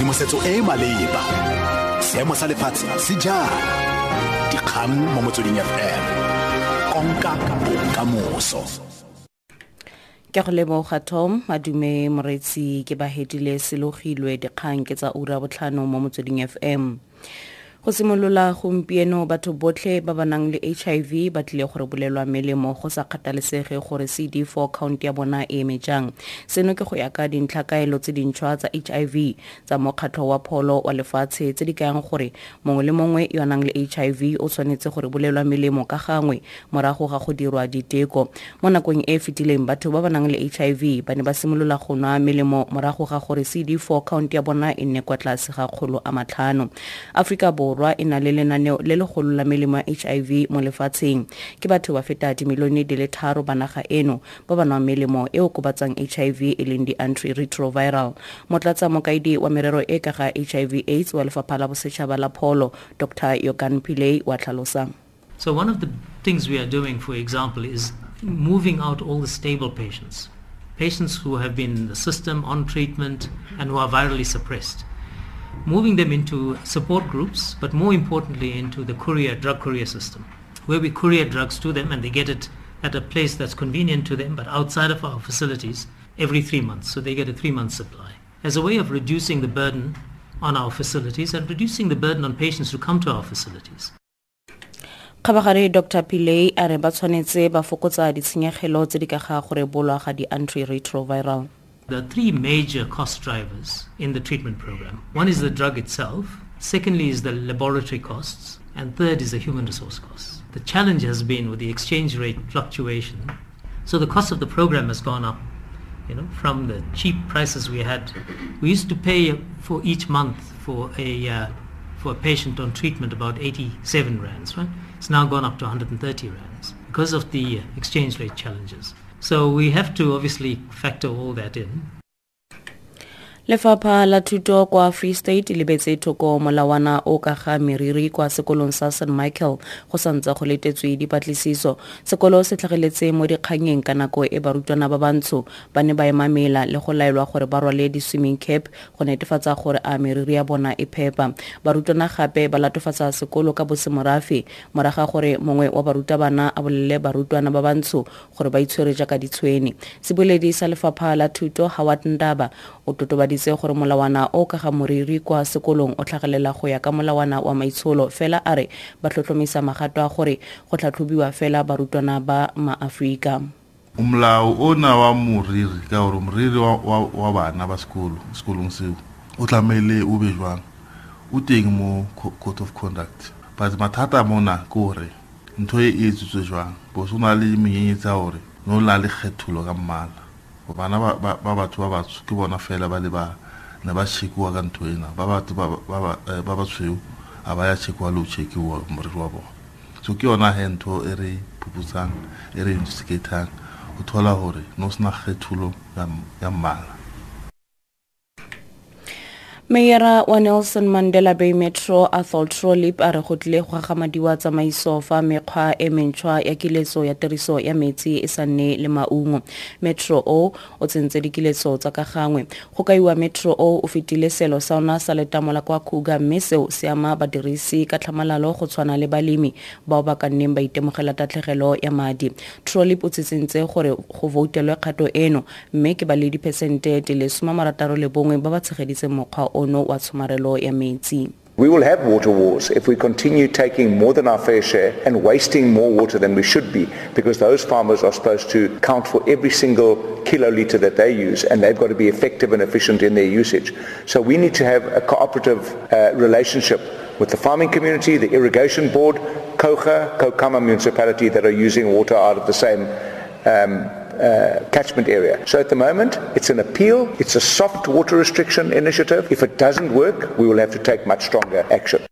tshedimosetso e e maleba. Seemo sa lefatshe se jang? Dikgang mo motsweding fm konka bokamoso. Ke go leboga tom. Madume moretsi ke bahedile selogilwe dikgang ke tsa ura botlhano mo motsweding fm go simolola gompieno batho botlhe ba ba nang le hiv ba tlile gore bolelwa melemo go sa kgathalesege gore cd4 count ya bona e eme jang. Seno ke go ya ka dintlhakaelo tse dintšhwa tsa hiv tsa mokgatlho wa pholo wa lefatshe tse di kayang gore mongwe le mongwe yo a nang le hiv o tshwanetse gore bolelwa melemo ka gangwe morago ga go dirwa diteko. Mo nakong e e fetileng batho ba ba nang le hiv ba ne ba simolola go nwa melemo morago ga gore cd4 count ya bona e nne kwa tlase ga kgolo a matlhano. Aforika borwa e na le lenaneo le legolo la melemo ya hiv mo lefatsheng. Ke batho ba feta dimilione di le tharo ba naga eno ba ba nwang melemo e okobatsang hiv e leng di-antiretroviral. Motlatsa mokaedi wa merero e ka ga hiv aids wa lefapha la bosetšhaba la pholo dr yogan wa tlhalosa. So one of the things we are doing, for example, is moving out all the stable patients, patients who have been in the system on treatment and who are virally suppressed, moving them into support groups, but more importantly into the courier drug courier system, where we courier drugs to them and they get it at a place that's convenient to them, but outside of our facilities every three months. So they get a three month supply as a way of reducing the burden on our facilities and reducing the burden on patients who come to our facilities. kgabagare dr pillay a re ba tshwanetse ba fokotsa ditshenyegelo tse di ka ga go rebolwa ga di-antiretroviral There are three major cost drivers in the treatment program. One is the drug itself, secondly is the laboratory costs, and third is the human resource costs. The challenge has been with the exchange rate fluctuation. So the cost of the program has gone up. You know, from the cheap prices we had, we used to pay for each month for a uh, for a patient on treatment about 87 rands, right? It's now gone up to 130 rands because of the uh, exchange rate challenges. So we have to obviously factor all that in. Lefapha la thuto kwa free state le betse thoko molawana o ka ga meriri kwa sekolong sa st michael go santse go letetswe dipatlisiso. Sekolo se tlhageletse mo dikganyeng ka nako e barutwana ba bantsho ba ne ba emamela le go laelwa gore ba rwale di-swimming cap go netefatsa gore a meriri ya bona e phepa. Barutwana gape ba latofatsa sekolo ka bosemorafe moraga gore mongwe wa barutabana a bolelele barutwana ba bantsho gore ba itshwere jaaka ditshweni seboledi sa lefapha la thuto howard ndaba o totobaditse gore molawana o ka ga moriri kwa sekolong o tlhagelela go ya ka molawana wa maitsholo fela a re ba tlhotlhomisa magato a gore go tlhatlhobiwa fela barutwana ba maaforika umlayo ona wa moriri ka gore moriri wa, wa, wa bana ba sekolo sekolong seo o tlamehile o be jwang? O teng mo co- code of conduct. But mathata mona ke gore ntho e e etsitswe jwang? Bose o na le menyenyetsi ya gore no na le kgethollo ka mmala bana ba ba- ba batho ba batsho ke bona fela ba le ba ne ba chekiwa ka ntho ena. Ba batho ba ba- ya shekiwa le o shekiwa moriri wa bona. So ke yona he ntho e re phuputsang e re investigatang o thola gore no sena kgethulo ya mmala meyara wa nelson mandela bay metro athol trolip a re go tlile go gagamadiwa tsamaiso fa mekgwa e mentšhwa ya kiletso ya tiriso ya metsi e sa nne le maungo. Metro o o tsentse dikiletso tsa ka gangwe. Go kaiwa metro o o fetile selo sa ona sa letamola kwa kruger mme seo se ama badirisi ka tlhamalalo go tshwana le balemi bao ba ka nneng ba itemogela tatlhegelo ya madi. Trolip o tsitsintse gore go voutelwe kgato eno mme ke ba le diphesente di le somamarataro le bongwe ba ba tshegeditseng mokgwa ono wa tshomarelo ya metsi We will have water wars if we continue taking more than our fair share and wasting more water than we should be because those farmers are supposed to count for every single kiloliter that they use and they've got to be effective and efficient in their usage. So we need to have a cooperative uh, relationship with the farming community, the irrigation board, Kouga, Kou-Kamma municipality that are using water out of the same um, Uh, catchment area. So at the moment, it's an appeal. It's a soft water restriction initiative. If it doesn't work, we will have to take much stronger action.